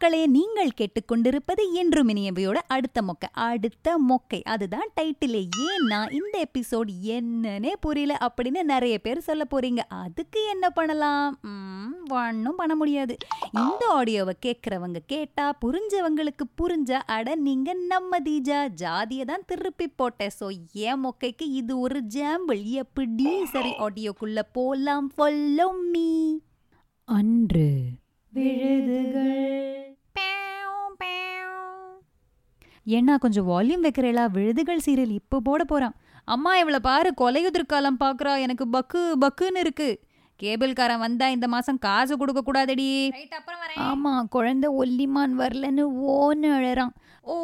மக்களே நீங்கள் கேட்டுக்கொண்டிருப்பது என்றும் இனியவையோட அடுத்த மொக்கை. அடுத்த மொக்கை. அதுதான் டைட்டிலே. ஏன்னா இந்த எபிசோட் என்னன்னே புரியல அப்படின்னு நிறைய பேர் சொல்ல போறீங்க. அதுக்கு என்ன பண்ணலாம்? ம், ஒண்ணும் பண்ண முடியாது. இந்த ஆடியோவை கேட்குறவங்க கேட்டா புரிஞ்சவங்களுக்கு புரிஞ்ச அட நீங்க நம்ம தீஜா ஜாதியை தான் திருப்பி போட்டேன் ஸோ ஏன் மொக்கைக்கு இது ஒரு ஜாம்பிள். எப்படி சரி ஆடியோக்குள்ள போலாம்? follow மீ அன்று விழுதுகள். ஏன்னா கொஞ்சம் வால்யூம் வைக்கிறேளா விழுதுகள் சீரியல் இப்போ போட போறான். அம்மா இவளை பாரு கொலையுதிர்காலம் பாக்குறா. எனக்கு பக்கு பக்குன்னு இருக்கு. கேபிள்காரன் வந்தா இந்த மாசம் காசு கொடுக்க கூடாதடி. ஆமா குழந்தை ஒல்லிமான் வரலன்னு ஓன்னு அழறான். ஓ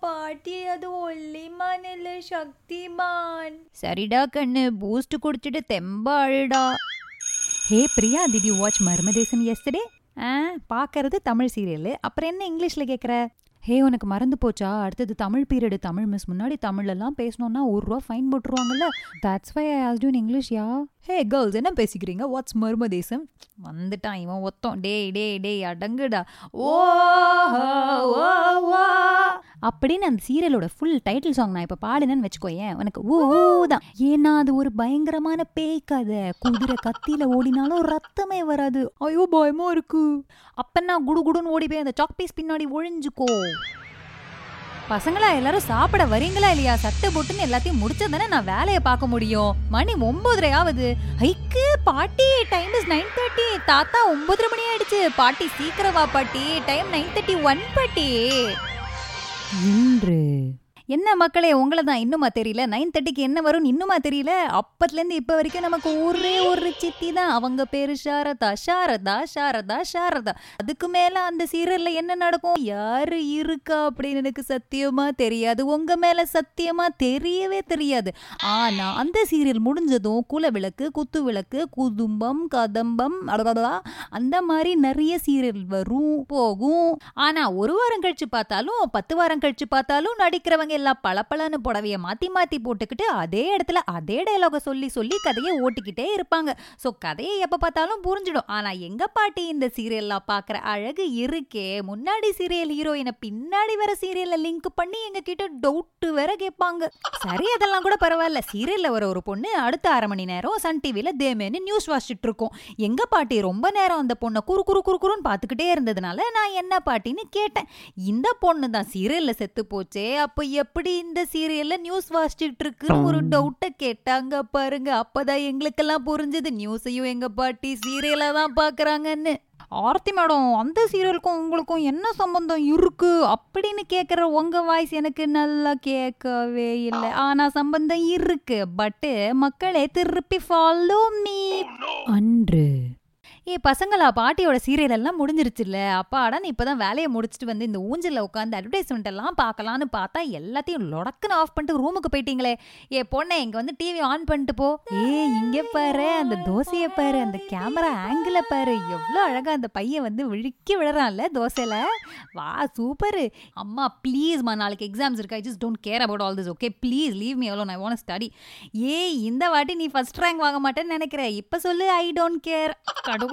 பாட்டி அது ஒல்லிமான் இல்ல சக்திமான். சரிடா கண்ணு. பூஸ்ட் குடிச்சிட்டு தெம்பா அழுடா. Hey Priya did you watch Marmadesam yesterday ஆ பார்க்கறது தமிழ் சீரியல். அப்புறம் என்ன இங்கிலீஷில் கேட்குற ஹே உனக்கு மறந்து போச்சா? அடுத்தது தமிழ் பீரியடு தமிழ் மிஸ் முன்னாடி தமிழ்லாம் பேசணும்னா ஒரு ரூபா fine போட்டுருவாங்கல்ல? That's why I asked in English yeah hey girls என்ன பேசிக்கிறீங்க? வாட்ஸ் மர்மதேசம் வந்துட்டான் இவன் ஒத்தம். டேய் டே டேய் அடங்குடா. ஓ ஓ ஓ அப்படின்னு அந்த சீரியலோட ஃபுல் டைட்டில் சாங் நான் இப்போ பாடினேன்னு வச்சுக்கோயேன். உனக்கு ஓ தான். ஏன்னா அது ஒரு பயங்கரமான பேய் கதை. குதிரை கத்தியில ஓடினாலும் ரத்தமே வராது. ஐயோ பயமா இருக்கு. அப்பன்னா குடு குடுன்னு ஓடி போய் அந்த சாக் பீஸ் பின்னாடி ஒழிஞ்சுக்கோ. பசங்களா எல்லாரும் சாப்பிட வரீங்களா இல்லையா? சட்டை போட்டுன்னு எல்லாத்தையும் முடிச்சா தானே நான் வேலையை பார்க்க முடியும்? மணி ஒன்பதரை ஆகுது ஐக்கு பாட்டி டைம் இஸ் நைன் தேர்ட்டி தாத்தா ஒன்பதரை மணி ஆயிடுச்சு. பாட்டி சீக்கிரமா பாட்டி. டைம் நைன் தேர்ட்டி ஒன் பாட்டி. இன்று என்ன மக்களே உங்களை தான் இன்னுமா தெரியல? நைன் தேர்ட்டிக்கு என்ன வரும்னு இன்னுமா தெரியல? அப்பத்துலேருந்து இப்போ வரைக்கும் நமக்கு ஒரே ஒரு சித்தி தான். அவங்க பேரு சாரதா சாரதா சாரதா சாரதா. அதுக்கு மேல அந்த சீரியல்ல என்ன நடக்கும்? யாரு இருக்கா அப்படின்னு எனக்கு சத்தியமா தெரியாது. உங்க மேல சத்தியமா தெரியவே தெரியாது. ஆனா அந்த சீரியல் முடிஞ்சதும் குல விளக்கு குத்து விளக்கு குதும்பம் கதம்பம் அடடடா, அந்த மாதிரி நிறைய சீரியல் வரும் போகும். ஆனா ஒரு வாரம் கழிச்சு பார்த்தாலும் பத்து வாரம் கழிச்சு பார்த்தாலும் நடிக்கிறவங்க எல்லாம் பளபளன்னு புடவைய மாத்தி மாத்தி போட்டுக்கிட்டு அதே இடத்துல அதே டயலாக சொல்லி சொல்லி கதையை ஓட்டிக்கிட்டே இருப்பாங்க. ஸோ கதையை எப்போ பார்த்தாலும் புரிஞ்சிடும். ஆனா எங்க பாட்டி இந்த சீரியல்லாம் பார்க்குற அழகு இருக்கே. முன்னாடி சீரியல் ஹீரோயினை பின்னாடி வர சீரியல்ல லிங்க் பண்ணி எங்க கிட்ட டவுட் வேற கேட்பாங்க. சரி அதெல்லாம் கூட பரவாயில்ல. சீரியல்ல வர ஒரு பொண்ணு அடுத்த அரை மணி நேரம் சன் டிவியில தேமேன்னு நியூஸ் வாசிச்சுட்டு இருக்கோம். எங்க பாட்டி ரொம்ப நேரம் அந்த பொண்ணை குறு குறு குறு குறுன்னு பார்த்துக்கிட்டே இருந்ததுனால நான் என்ன பாட்டின்னு கேட்டேன். இந்த பொண்ணு தான் சீரியல்ல செத்து போச்சே அப்போ எப்படி இந்த சீரியல்ல நியூஸ் வாசிச்சுட்டு இருக்குன்னு ஒரு டவுட்டை கேட்டாங்க பாருங்க. அப்பதான் எங்களுக்கெல்லாம் புரிஞ்சது. நியூஸையும் எங்க பாட்டி சீரியலா தான் பாக்குறாங்கன்னு. ஆர்த்தி மேடம் அந்த சீரியலுக்கும் உங்களுக்கும் என்ன சம்பந்தம் இருக்கு? அப்படின்னு கேக்குற உங்க வாய்ஸ் எனக்கு நல்லா கேட்கவே இல்லை. ஆனா சம்பந்தம் இருக்கு. பட்டு மக்களே திருப்பி ஃபாலோ மீ அன்று ஏ பசங்களா பாட்டியோட சீரியல் எல்லாம் முடிஞ்சிருச்சுல்ல. அப்பாடா நீ இப்பதான் வேலையை முடிச்சுட்டு வந்து இந்த ஊஞ்சல்ல உட்காந்து அட்வர்டைஸ்மெண்ட் எல்லாம் பார்க்கலான்னு பார்த்தா எல்லாத்தையும் லொடக்குன்னு ஆஃப் பண்ணிட்டு ரூமுக்கு போயிட்டீங்களே. ஏ பொண்ணே இங்க வந்து டிவி ஆன் பண்ணிட்டு போ. ஏ இங்க பாரு அந்த தோசையை பாரு அந்த கேமரா ஆங்கிள பாரு. எவ்வளோ அழகா அந்த பையன் வந்து விழுக்கி விழறான்ல தோசையில. வா சூப்பரு. அம்மா ப்ளீஸ்மா நாளைக்கு எக்ஸாம்ஸ் இருக்கு? I just don't care about all this okay please leave me எவ்வளோ ஐ வாண்ட் ஸ்டடி ஏய் இந்த வாட்டி நீ ஃபர்ஸ்ட் ரேங்க் வாங்க மாட்டேன்னு நினைக்கிறேன் இப்போ சொல்லு ஐ டோன்ட் கேர் கடவுள்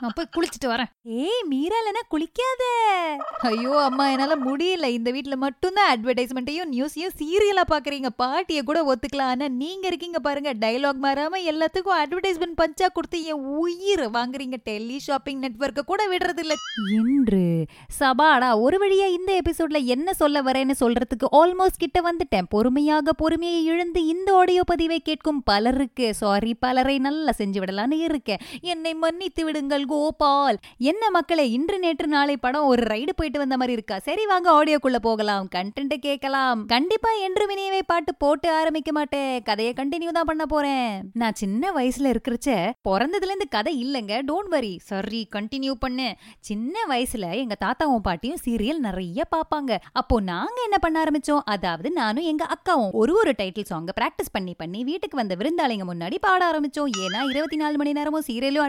நான் போய் குளிச்சுட்டு வரேன். ஏய் மீரா இல்லைன்னா குளிக்காத. ஐயோ அம்மா என்னால முடியல. இந்த வீட்ல மட்டும்தான் அட்வர்டைஸ்மெண்ட்டையும் நியூஸையும் சீரியலா பாக்குறீங்க. பாட்டியை கூட ஒத்துக்கலாம். ஆனா நீங்க இருக்கீங்க பாருங்க டைலாக் மாறாம எல்லாத்துக்கும் அட்வர்டைஸ்மெண்ட் பஞ்சா கொடுத்து என் உயிர் வாங்குறீங்க. டெல்லி ஷாப்பிங் நெட்வொர்க்க கூட விடுறது இல்ல இன்று சபாடா ஒரு வழியா இந்த எபிசோட்ல என்ன சொல்ல வரேன்னு சொல்றதுக்கு ஆல்மோஸ்ட் கிட்ட வந்துட்டேன். பொறுமையாக பொறுமையை இழந்து இந்த ஆடியோ பதிவை கேட்கும் பலருக்கு சாரி பலரை நல்லா செஞ்சு விடலான்னு இருக்கேன். என்னை மன்னித்து விடுங்கள் கோபால். என்ன மக்களே இன்று நேற்று நாளை படம் ஒரு ரைடு போயிட்டு வந்த மாதிரி இருக்கா? சரி வாங்க ஆடியோக்குள்ள போகலாம். கண்டென்ட் கேட்கலாம். கண்டிப்பா என்று வினியவை பாட்டு போட்டு ஆரம்பிக்க மாட்டேன். கதையை கண்டினியூ தான் பண்ண போறேன். நான் சின்ன வயசுல இருக்கிறச்ச பிறந்ததுல இருந்து கதை இல்லைங்க. டோன்ட் வரி சரி கண்டினியூ பண்ணு. சின்ன வயசுல எங்க தாத்தாவும் பாட்டியும் சீரியல் நிறைய பாப்பாங்க அப்போ நாங்க என்ன பண்ண ஆரம்பிச்சோம்? அதாவது நானும் எங்க அக்காவும் ஒரு ஒரு டைட்டில் சாங்க பிராக்டிஸ் பண்ணி பண்ணி வீட்டுக்கு வந்த விருந்தாளிங்க முன்னாடி பாட ஆரம்பிச்சோம். ஏன்னா இருபத்தி நாலு மணி நேரமும் சீரியலும்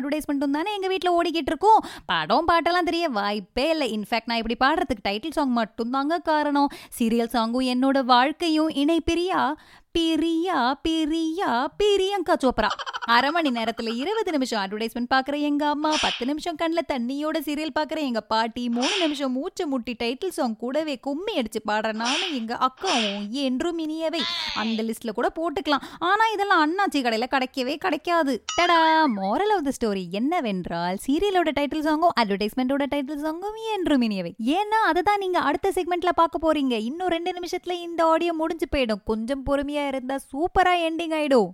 அட்வர்டைஸ்மெண்ட்டும் தானே எங்க வீட்ல ஓடிக்கிட்டு இருக்கும். படம் பாட்டெல்லாம் தெரிய வாய்ப்பே இல்லை. இன்ஃபேக்ட் நான் இப்படி பாடுறதுக்கு டைட்டில் சாங் மட்டும் தாங்க காரணம். சீரியல் சாங்கும் என்னோட வாழ்க்கையும் இணை பிரியா பிரியா பிரியா பிரியங்கா சோப்ரா. அரை மணி நேரத்துல இருபது நிமிஷம் அட்வர்டைஸ்மெண்ட் பாக்குற எங்க அம்மா பத்து நிமிஷம் கண்ணில் தண்ணியோட சீரியல் பாக்குற எங்க பாட்டி மூணு நிமிஷம் மூச்சு முட்டி டைட்டில் சாங் கூடவே கும்மி அடிச்சு பாடுற நானும் எங்க அக்காவும் என்றும் இனியவை. அந்த லிஸ்ட்ல கூட போட்டுக்கலாம். ஆனா இதெல்லாம் அண்ணாச்சி கடையில கிடைக்கவே கிடைக்காது. டடா! மோரல் ஆஃப் த ஸ்டோரி என்னவென்றால் சீரியலோட டைட்டில் சாங்கும் அட்வர்டைஸ்மெண்டோட டைட்டில் சாங்கும் என்றும் இனியவை. ஏன்னா அதை தான் நீங்க அடுத்த செக்மெண்ட்ல பார்க்க போறீங்க. இன்னும் ரெண்டு நிமிஷத்துல இந்த ஆடியோ முடிஞ்சு போயிடும். கொஞ்சம் பொறுமையா இருந்தா சூப்பரா எண்டிங் ஆயிடும்.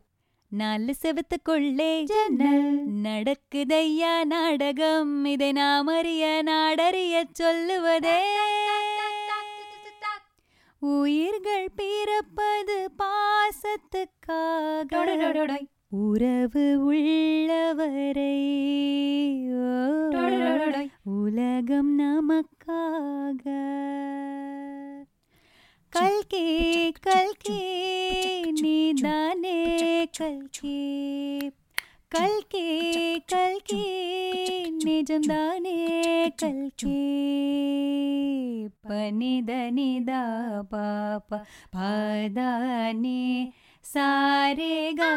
நாலு செவத்துக்குள்ளே ஜன்னல். நடக்குதையா நாடகம்? இதை நாம் அறிய நாடறிய சொல்லுவதே. உயிர்கள் பிறப்பது பாசத்துக்காக. உறவு உள்ளவரை. உலகம் நமக்காக. கல்கே பனித நிதா பாப்பா பாதானே சாரேகா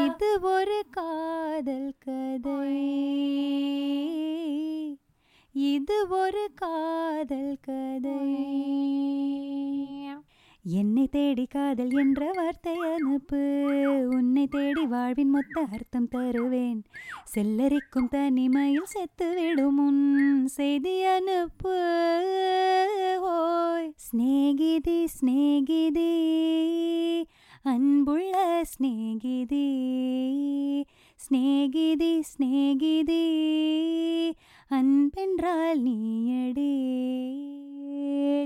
இது ஒரு காதல் கதை இது ஒரு காதல் கதை என்னை தேடி காதல் என்ற வார்த்தை அனுப்பு. உன்னை தேடி வாழ்வின் மொத்த அர்த்தம் தருவேன். செல்லரிக்கும் தனிமையில் செத்து விடும் உன் செய்தி அனுப்பு. ஓய் ஸ்நேகிதி ஸ்நேகிதி அன்புள்ள ஸ்நேகிதி ஸ்நேகிதி ஸ்நேகிதி அன்பென்றால் நீயடே.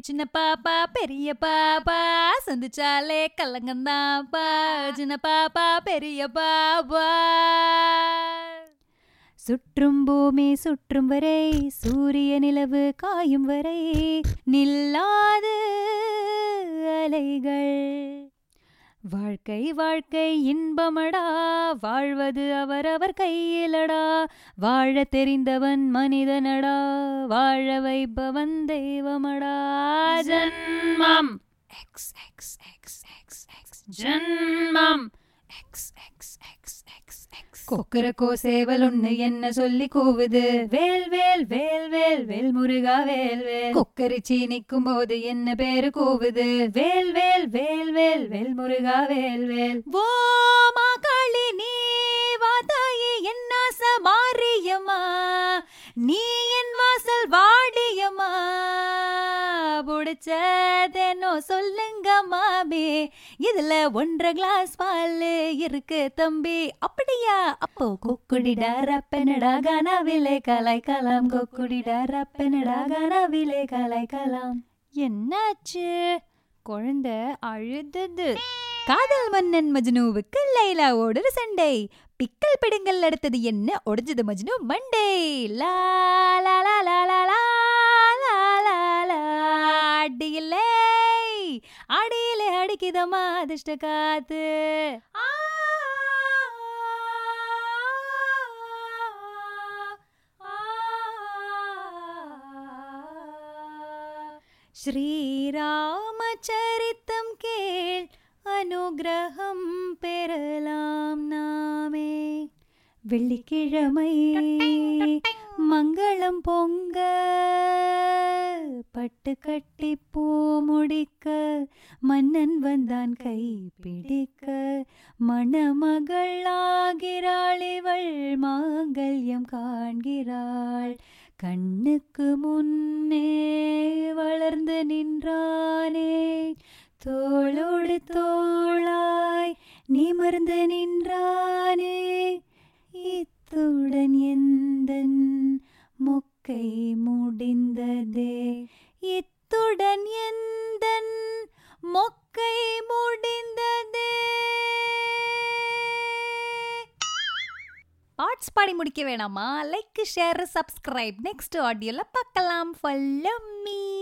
சின்ன பாப்பா பெரிய பாப்பா சந்திச்சாலே கலங்கந்தாப்பா சின்ன பாப்பா பெரிய பாப்பா. சுற்றும் பூமி சுற்றும் வரை சூரிய நிலவு காயும் வரை நில்லாது அலைகள். வாழ்க்கை வாழ்க்கை இன்பமடா. வாழ்வது அவரவர் கையிலடா. வாழ தெரிந்தவன் மனிதனடா. வாழ வைப்பவன் தெய்வமடா. ஜன்மம். X X X X X ஜன்மம். கொக்கரக்கோ சேவல் ஒண்ணு என்ன சொல்லி கூவுது? வேல் வேல் வேல் வேல் வேல் முருகா வேல் வேல். கொக்கரிச்சி நிக்கும் போது என்ன பேரு கூவுது? வேல் வேல் வேல் வேல் வேல் முருகா வேல் வேல். ஓ மாகாளி நீ வாதாயி என் ஆச மாரியம்மா நீ வச்சதேனோ சொல்லுங்க மாமி. இதுல ஒன்றரை கிளாஸ் பால் இருக்கு தம்பி. அப்படியா? அப்போ கொக்குடிடா ரப்பனடா கனவிலே கலாய்க்கலாம் கொக்குடிடா கானா கனவிலே கலாய்க்கலாம் என்னாச்சு? குழந்தை அழுதது. காதல் மன்னன் மஜ்னுவுக்கு லைலா ஒரு சண்டை. பிக்கல் பிடுங்கல் அடுத்தது என்ன? உடைஞ்சது மஜ்னு மண்டே. லா லா லா லா லா. அடியிலே. அடியில அடிக்குதமா அதிர்ஷ்ட காத்து. ஸ்ரீராமச்சரித்தம் கேள் அனுகிரகம் பெறலாம் நாமே. வெள்ளிக்கிழமை மங்களம் பொங்க. பட்டு கட்டி பூ முடிக்க. மன்னன் வந்தான் கை பிடிக்க. மணமகள் ஆகிறாள் இவள் மாங்கல்யம் காண்கிறாள். கண்ணுக்கு முன்னே வளர்ந்து நின்றானே. தோளோடு தோளாய் நிமிர்ந்து நின்றானே. இத்துடன் எந்தன் மொக்கை முடிந்ததே? இத்துடன் எந்தன் மொக்கை முடிந்ததே? பாட்ஸ் பாடி முடிக்க வேணாமா? லைக் ஷேர் சப்ஸ்கிரைப் நெக்ஸ்ட் ஆடியோல பார்க்கலாம். Follow me